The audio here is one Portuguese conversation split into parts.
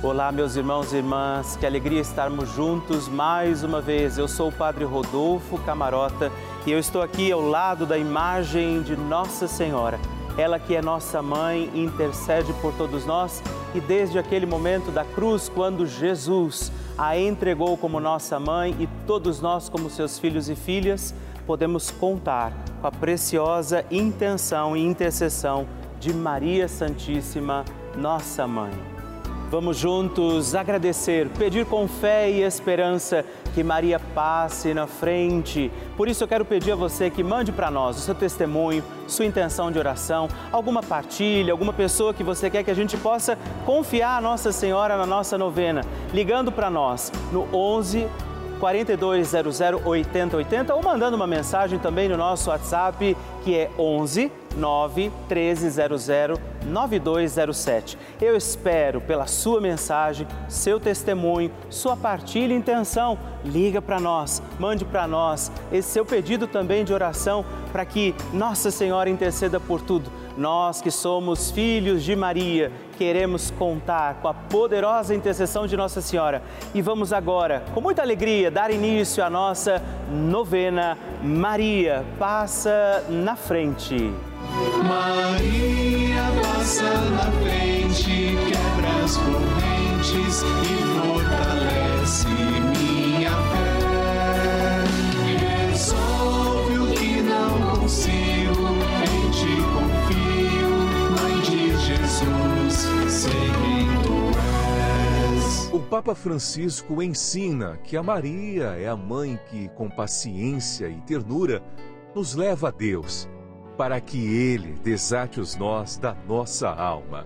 Olá, meus irmãos e irmãs, que alegria estarmos juntos mais uma vez. Eu sou o Padre Rodolfo Camarota e eu estou aqui ao lado da imagem de Nossa Senhora. Ela que é nossa mãe, intercede por todos nós e desde aquele momento da cruz, quando Jesus a entregou como nossa mãe e todos nós, como seus filhos e filhas, podemos contar com a preciosa intenção e intercessão de Maria Santíssima, nossa mãe. Vamos juntos agradecer, pedir com fé e esperança que Maria passe na frente. Por isso eu quero pedir a você que mande para nós o seu testemunho, sua intenção de oração, alguma partilha, alguma pessoa que você quer que a gente possa confiar a Nossa Senhora na nossa novena, ligando para nós no 11 4200 8080 ou mandando uma mensagem também no nosso WhatsApp que é 11 9 1300 9207. Eu espero pela sua mensagem, seu testemunho, sua partilha e intenção. Liga para nós, mande para nós esse seu pedido também de oração para que Nossa Senhora interceda por tudo. Nós que somos filhos de Maria, queremos contar com a poderosa intercessão de Nossa Senhora. E vamos agora, com muita alegria, dar início à nossa novena Maria Passa na Frente. Maria passa na frente, quebra as correntes e fortalece minha fé. Resolve o que não consigo, em ti confio, Mãe de Jesus, sei quem tu és. O Papa Francisco ensina que a Maria é a mãe que, com paciência e ternura, nos leva a Deus para que Ele desate os nós da nossa alma.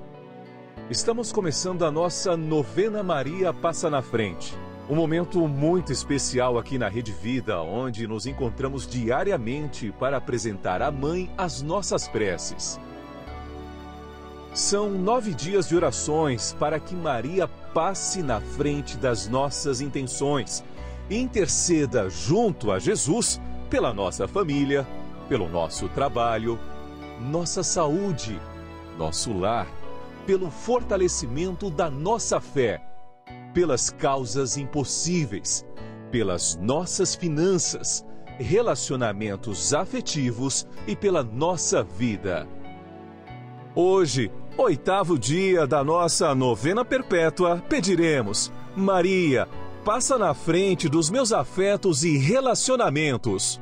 Estamos começando a nossa novena Maria Passa na Frente. Um momento muito especial aqui na Rede Vida, onde nos encontramos diariamente para apresentar à Mãe as nossas preces. São nove dias de orações para que Maria passe na frente das nossas intenções e interceda junto a Jesus pela nossa família, pelo nosso trabalho, nossa saúde, nosso lar, pelo fortalecimento da nossa fé, pelas causas impossíveis, pelas nossas finanças, relacionamentos afetivos e pela nossa vida. Hoje, oitavo dia da nossa novena perpétua, pediremos: Maria, passa na frente dos meus afetos e relacionamentos.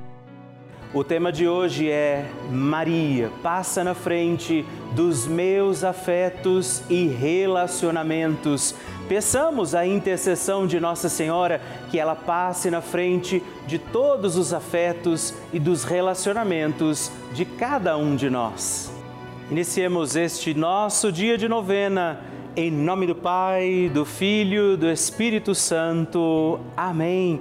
O tema de hoje é Maria, passa na frente dos meus afetos e relacionamentos. Peçamos a intercessão de Nossa Senhora que ela passe na frente de todos os afetos e dos relacionamentos de cada um de nós. Iniciemos este nosso dia de novena em nome do Pai, do Filho, do Espírito Santo. Amém.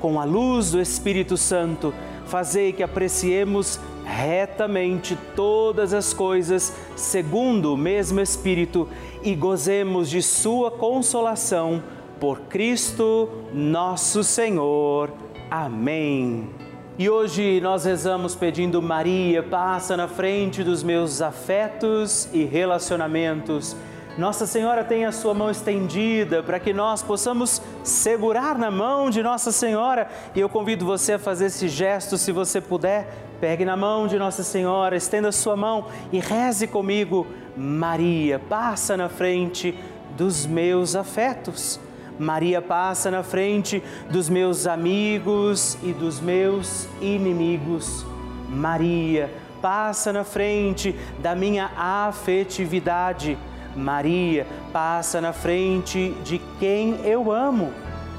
com a luz do Espírito Santo, fazei que apreciemos retamente todas as coisas segundo o mesmo Espírito e gozemos de Sua consolação por Cristo nosso Senhor. Amém. E hoje nós rezamos pedindo Maria, passa na frente dos meus afetos e relacionamentos nossa Senhora tem a sua mão estendida para que nós possamos segurar na mão de Nossa Senhora. E eu convido você a fazer esse gesto, se você puder. Pegue na mão de Nossa Senhora, estenda a sua mão e reze comigo. Maria, passa na frente dos meus afetos. Maria passa na frente dos meus amigos e dos meus inimigos. Maria passa na frente da minha afetividade. Maria passa na frente de quem eu amo.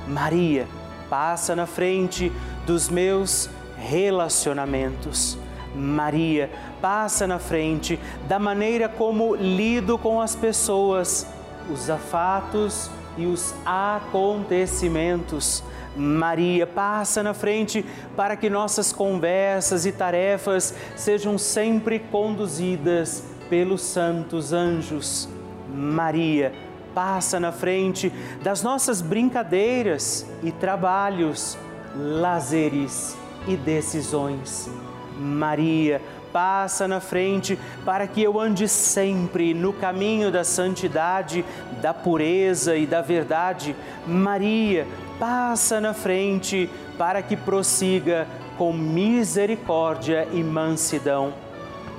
Maria passa na frente dos meus relacionamentos. Maria passa na frente da maneira como lido com as pessoas, os afatos e os acontecimentos. Maria, passa na frente para que nossas conversas e tarefas sejam sempre conduzidas pelos santos anjos. Maria, passa na frente das nossas brincadeiras e trabalhos, lazeres e decisões. Maria, passa na frente para que eu ande sempre no caminho da santidade, da pureza e da verdade. Maria, passa na frente para que prossiga com misericórdia e mansidão.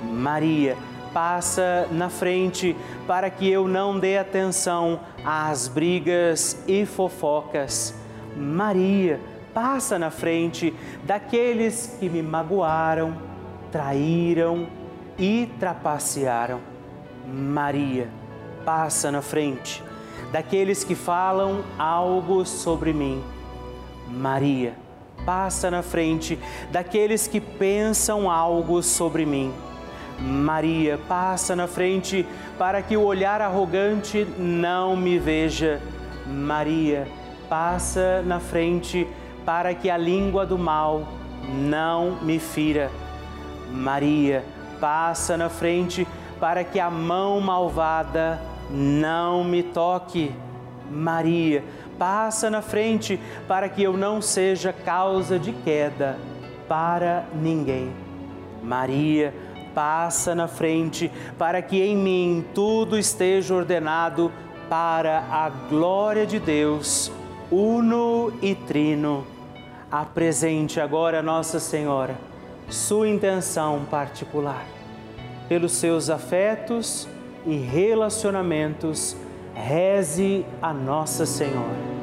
Maria, passa na frente para que eu não dê atenção às brigas e fofocas. Maria, passa na frente daqueles que me magoaram, traíram e trapacearam. Maria, passa na frente daqueles que falam algo sobre mim. Maria, passa na frente daqueles que pensam algo sobre mim. Maria, passa na frente para que o olhar arrogante não me veja. Maria, passa na frente para que a língua do mal não me fira. Maria, passa na frente para que a mão malvada não me toque. Maria, passa na frente para que eu não seja causa de queda para ninguém. Maria, passa na frente para que em mim tudo esteja ordenado para a glória de Deus, uno e trino. Apresente agora Nossa Senhora sua intenção particular. Pelos seus afetos e relacionamentos, reze a Nossa Senhora.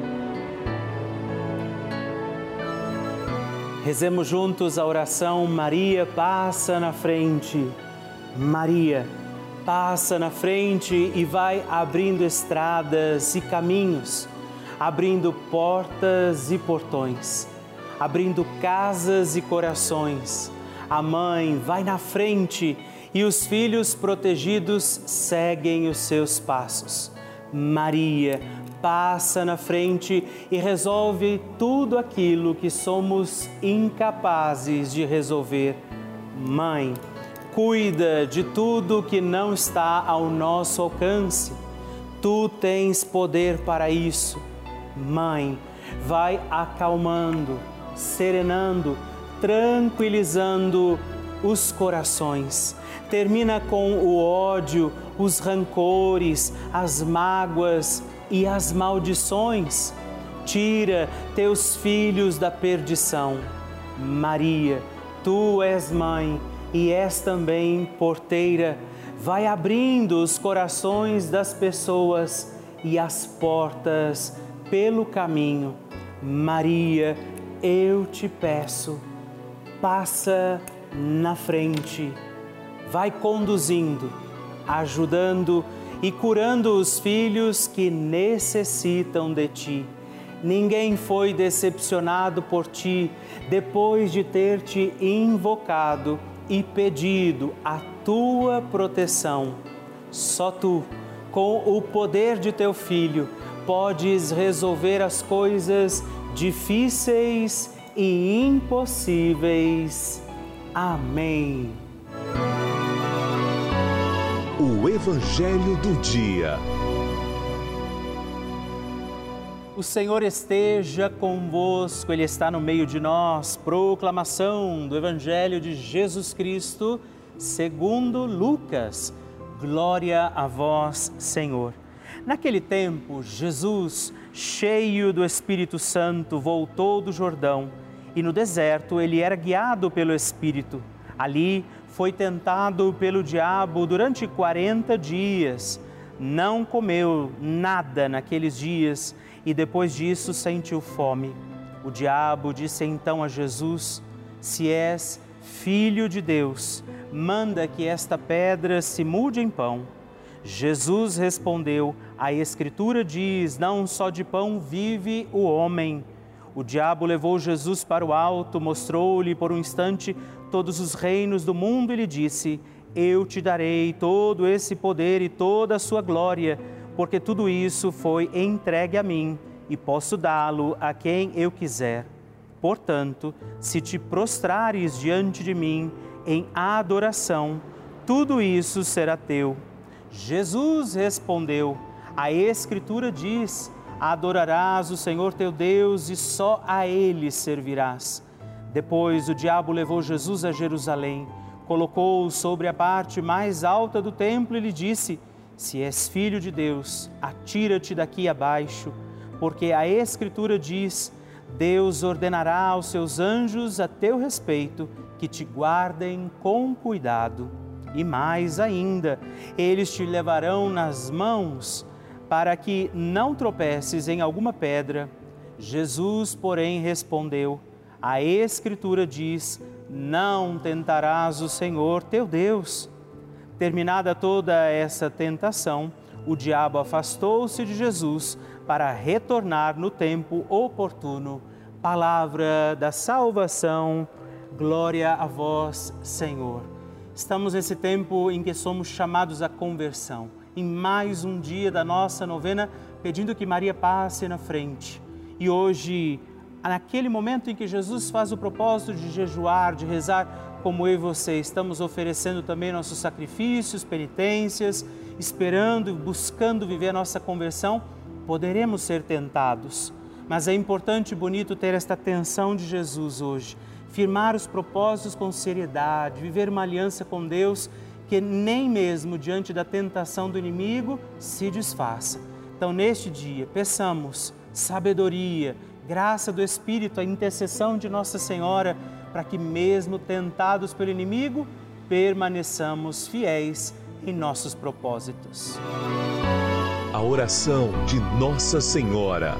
Rezemos juntos a oração Maria passa na frente. Maria passa na frente e vai abrindo estradas e caminhos, abrindo portas e portões, abrindo casas e corações. A mãe vai na frente e os filhos protegidos seguem os seus passos. Maria passa na frente e resolve tudo aquilo que somos incapazes de resolver. Mãe, cuida de tudo que não está ao nosso alcance. Tu tens poder para isso. Mãe, vai acalmando, serenando, tranquilizando os corações. Termina com o ódio, os rancores, as mágoas e as maldições. Tira teus filhos da perdição. Maria, tu és mãe e és também porteira. Vai abrindo os corações das pessoas e as portas pelo caminho. Maria, eu te peço, passa na frente, vai conduzindo, ajudando e curando os filhos que necessitam de ti. Ninguém foi decepcionado por ti depois de ter te invocado e pedido a tua proteção. Só tu, com o poder de teu filho, podes resolver as coisas difíceis e impossíveis. Amém. O Evangelho do Dia. O Senhor esteja convosco, Ele está no meio de nós. Proclamação do Evangelho de Jesus Cristo, segundo Lucas. Glória a vós, Senhor. Naquele tempo, Jesus, cheio do Espírito Santo, voltou do Jordão e no deserto ele era guiado pelo Espírito. Ali foi tentado pelo diabo durante 40 dias. Não comeu nada naqueles dias e depois disso sentiu fome. O diabo disse então a Jesus: Se és filho de Deus, manda que esta pedra se mude em pão. Jesus respondeu: A Escritura diz: Não só de pão vive o homem. O diabo levou Jesus para o alto, mostrou-lhe por um instante todos os reinos do mundo e lhe disse: Eu te darei todo esse poder e toda a sua glória, porque tudo isso foi entregue a mim e posso dá-lo a quem eu quiser. Portanto, se te prostrares diante de mim em adoração, tudo isso será teu. Jesus respondeu: A Escritura diz: Adorarás o Senhor teu Deus e só a ele servirás. Depois o diabo levou Jesus a Jerusalém, colocou-o sobre a parte mais alta do templo e lhe disse: Se és filho de Deus, atira-te daqui abaixo, porque a Escritura diz: Deus ordenará aos seus anjos a teu respeito que te guardem com cuidado. E mais ainda, eles te levarão nas mãos para que não tropeces em alguma pedra. Jesus, porém, respondeu: A Escritura diz: Não tentarás o Senhor teu Deus. Terminada toda essa tentação, o diabo afastou-se de Jesus para retornar no tempo oportuno. Palavra da salvação, glória a vós, Senhor. Estamos nesse tempo em que somos chamados à conversão, em mais um dia da nossa novena, pedindo que Maria passe na frente. E hoje, naquele momento em que Jesus faz o propósito de jejuar, de rezar, como eu e você, estamos oferecendo também nossos sacrifícios, penitências, esperando, buscando viver a nossa conversão, poderemos ser tentados. Mas é importante e bonito ter esta atenção de Jesus hoje firmar os propósitos com seriedade, viver uma aliança com Deus que nem mesmo diante da tentação do inimigo se desfaça. Então, neste dia, peçamos sabedoria, graça do Espírito, a intercessão de Nossa Senhora, para que, mesmo tentados pelo inimigo, permaneçamos fiéis em nossos propósitos. A oração de Nossa Senhora.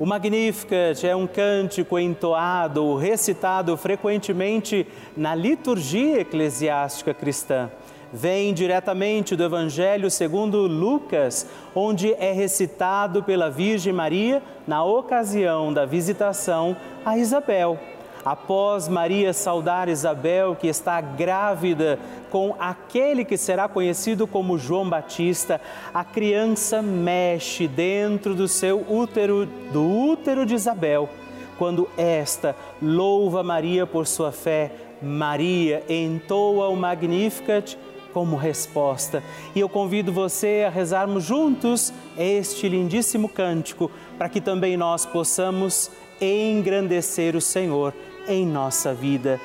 O Magnificat é um cântico entoado, recitado frequentemente na liturgia eclesiástica cristã. Vem diretamente do Evangelho segundo Lucas, onde é recitado pela Virgem Maria na ocasião da visitação a Isabel. Após Maria saudar Isabel, que está grávida com aquele que será conhecido como João Batista, a criança mexe dentro do seu útero, do útero de Isabel. Quando esta louva Maria por sua fé, Maria entoa o Magnificat como resposta. E eu convido você a rezarmos juntos este lindíssimo cântico, para que também nós possamos engrandecer o Senhor em nossa vida.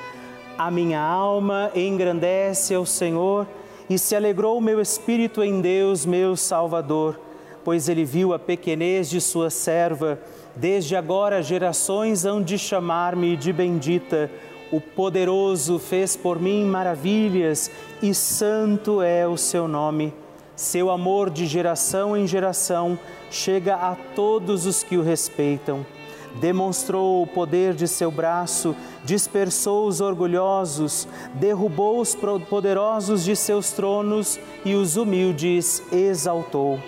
A minha alma engrandece ao Senhor e se alegrou o meu espírito em Deus, meu Salvador, pois ele viu a pequenez de sua serva. Desde agora gerações hão de chamar-me de bendita. O poderoso fez por mim maravilhas e santo é o seu nome. Seu amor de geração em geração chega a todos os que o respeitam demonstrou o poder de seu braço, dispersou os orgulhosos, derrubou os poderosos de seus tronos e os humildes exaltou.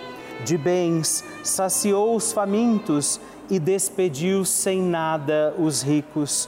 De bens saciou os famintos e despediu sem nada os ricos.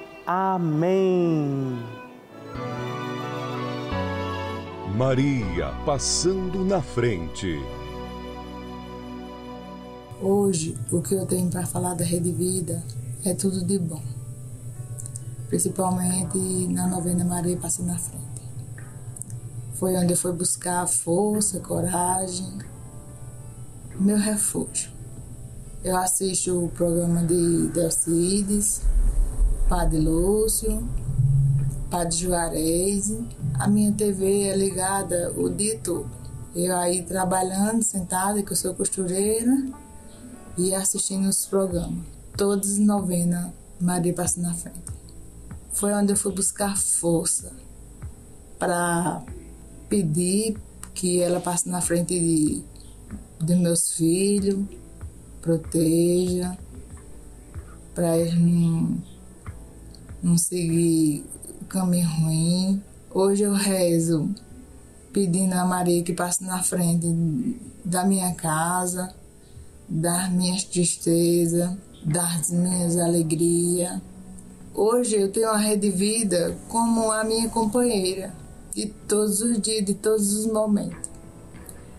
Amém. Maria passando na frente. Hoje, o que eu tenho para falar da Rede Vida é tudo de bom, principalmente na novena Maria Passa na Frente. Foi onde eu fui buscar força, coragem, meu refúgio. Eu assisto o programa de Delcides, Padre Lúcio, Padre Juarez. A minha TV é ligada o dia todo. Eu aí trabalhando, sentada, que eu sou costureira, e assistindo os programas. Todos novena, Maria passa na frente. Foi onde eu fui buscar força para pedir que ela passe na frente de, de meus filhos, proteja, para eles não, não seguir o caminho ruim. Hoje eu rezo pedindo a Maria que passe na frente da minha casa, das minhas tristezas, das minhas alegrias. Hoje eu tenho a Rede Vida como a minha companheira de todos os dias, de todos os momentos.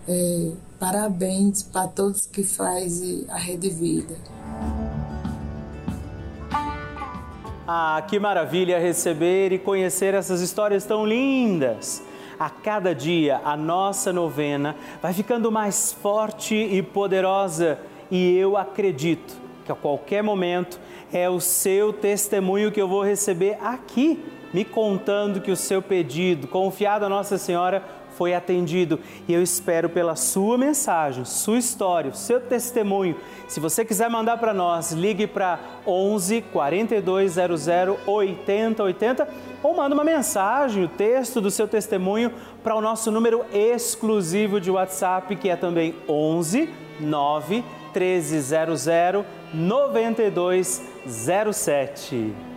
É, parabéns para todos que fazem a Rede Vida. Ah, que maravilha receber e conhecer essas histórias tão lindas! A cada dia a nossa novena vai ficando mais forte e poderosa e eu acredito que a qualquer momento é o seu testemunho que eu vou receber aqui me contando que o seu pedido, confiado a Nossa Senhora, foi atendido. E eu espero pela sua mensagem, sua história, seu testemunho. Se você quiser mandar para nós, ligue para 11 4200 8080 ou manda uma mensagem, o texto do seu testemunho para o nosso número exclusivo de WhatsApp, que é também 11 9 1300 9207.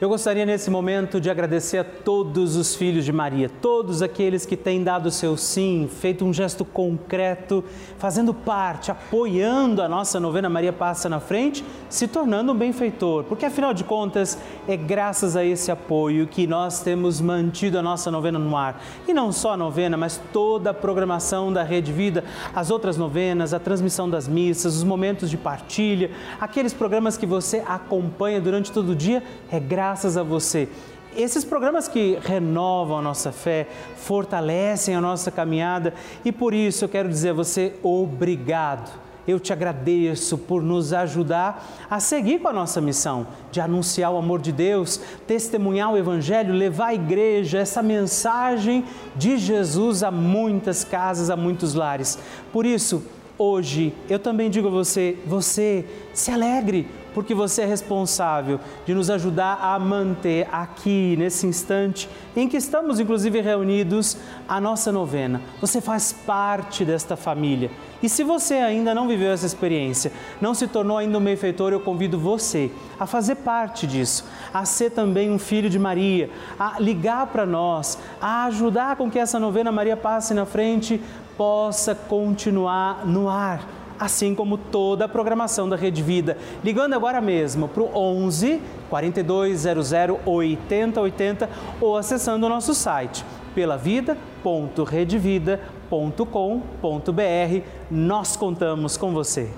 Eu gostaria nesse momento de agradecer a todos os filhos de Maria, todos aqueles que têm dado seu sim, feito um gesto concreto, fazendo parte, apoiando a nossa novena Maria Passa na Frente, se tornando um benfeitor, porque afinal de contas é graças a esse apoio que nós temos mantido a nossa novena no ar. E não só a novena, mas toda a programação da Rede Vida, as outras novenas, a transmissão das missas, os momentos de partilha, aqueles programas que você acompanha durante todo o dia, é graças graças a você. Esses programas que renovam a nossa fé, fortalecem a nossa caminhada e por isso eu quero dizer a você obrigado. Eu te agradeço por nos ajudar a seguir com a nossa missão de anunciar o amor de Deus, testemunhar o Evangelho, levar à igreja essa mensagem de Jesus a muitas casas, a muitos lares. Por isso, hoje eu também digo a você: você se alegre porque você é responsável de nos ajudar a manter aqui, nesse instante em que estamos, inclusive, reunidos, a nossa novena. Você faz parte desta família. E se você ainda não viveu essa experiência, não se tornou ainda um benfeitor, eu convido você a fazer parte disso, a ser também um filho de Maria, a ligar para nós, a ajudar com que essa novena Maria passe na frente possa continuar no ar assim como toda a programação da Rede Vida. Ligando agora mesmo para o 11 4200 8080 ou acessando o nosso site pelavida.redevida.com.br. Nós contamos com você.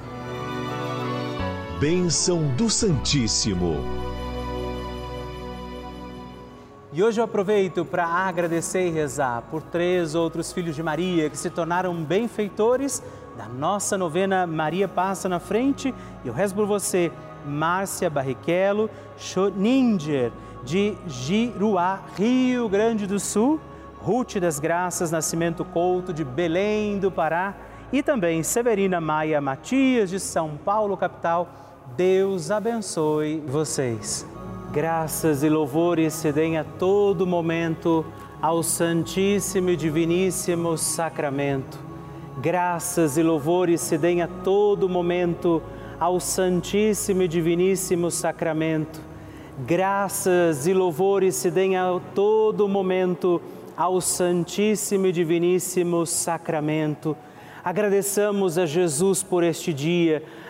Bênção do Santíssimo. E hoje eu aproveito para agradecer e rezar por três outros filhos de Maria que se tornaram benfeitores da nossa novena Maria Passa na Frente. E eu rezo por você, Márcia Barrichello Schoninger, de Giruá, Rio Grande do Sul, Ruth das Graças Nascimento Couto, de Belém do Pará, e também Severina Maia Matias, de São Paulo, capital. Deus abençoe vocês. Graças e louvores se deem a todo momento ao Santíssimo e Diviníssimo Sacramento Graças e louvores se deem a todo momento ao Santíssimo e Diviníssimo Sacramento. Graças e louvores se deem a todo momento ao Santíssimo e Diviníssimo Sacramento. Agradeçamos a Jesus por este dia,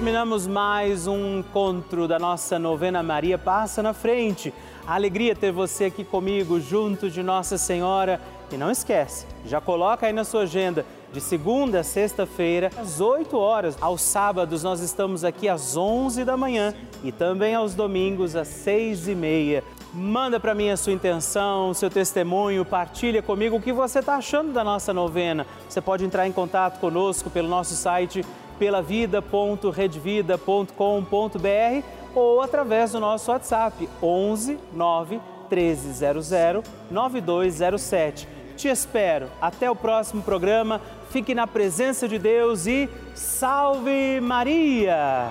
Terminamos mais um encontro da nossa novena Maria Passa na Frente. A alegria ter você aqui comigo, junto de Nossa Senhora e não esquece, já coloca aí na sua agenda, de segunda a sexta-feira, às 8 horas. Aos sábados nós estamos aqui às 11 da manhã e também aos domingos às 6 e meia. Manda para mim a sua intenção, seu testemunho, partilha comigo o que você está achando da nossa novena. Você pode entrar em contato conosco pelo nosso site pelavida.redvida.com.br ou através do nosso WhatsApp 11 9 1300 9207. Te espero. Até o próximo programa. Fique na presença de Deus e salve Maria!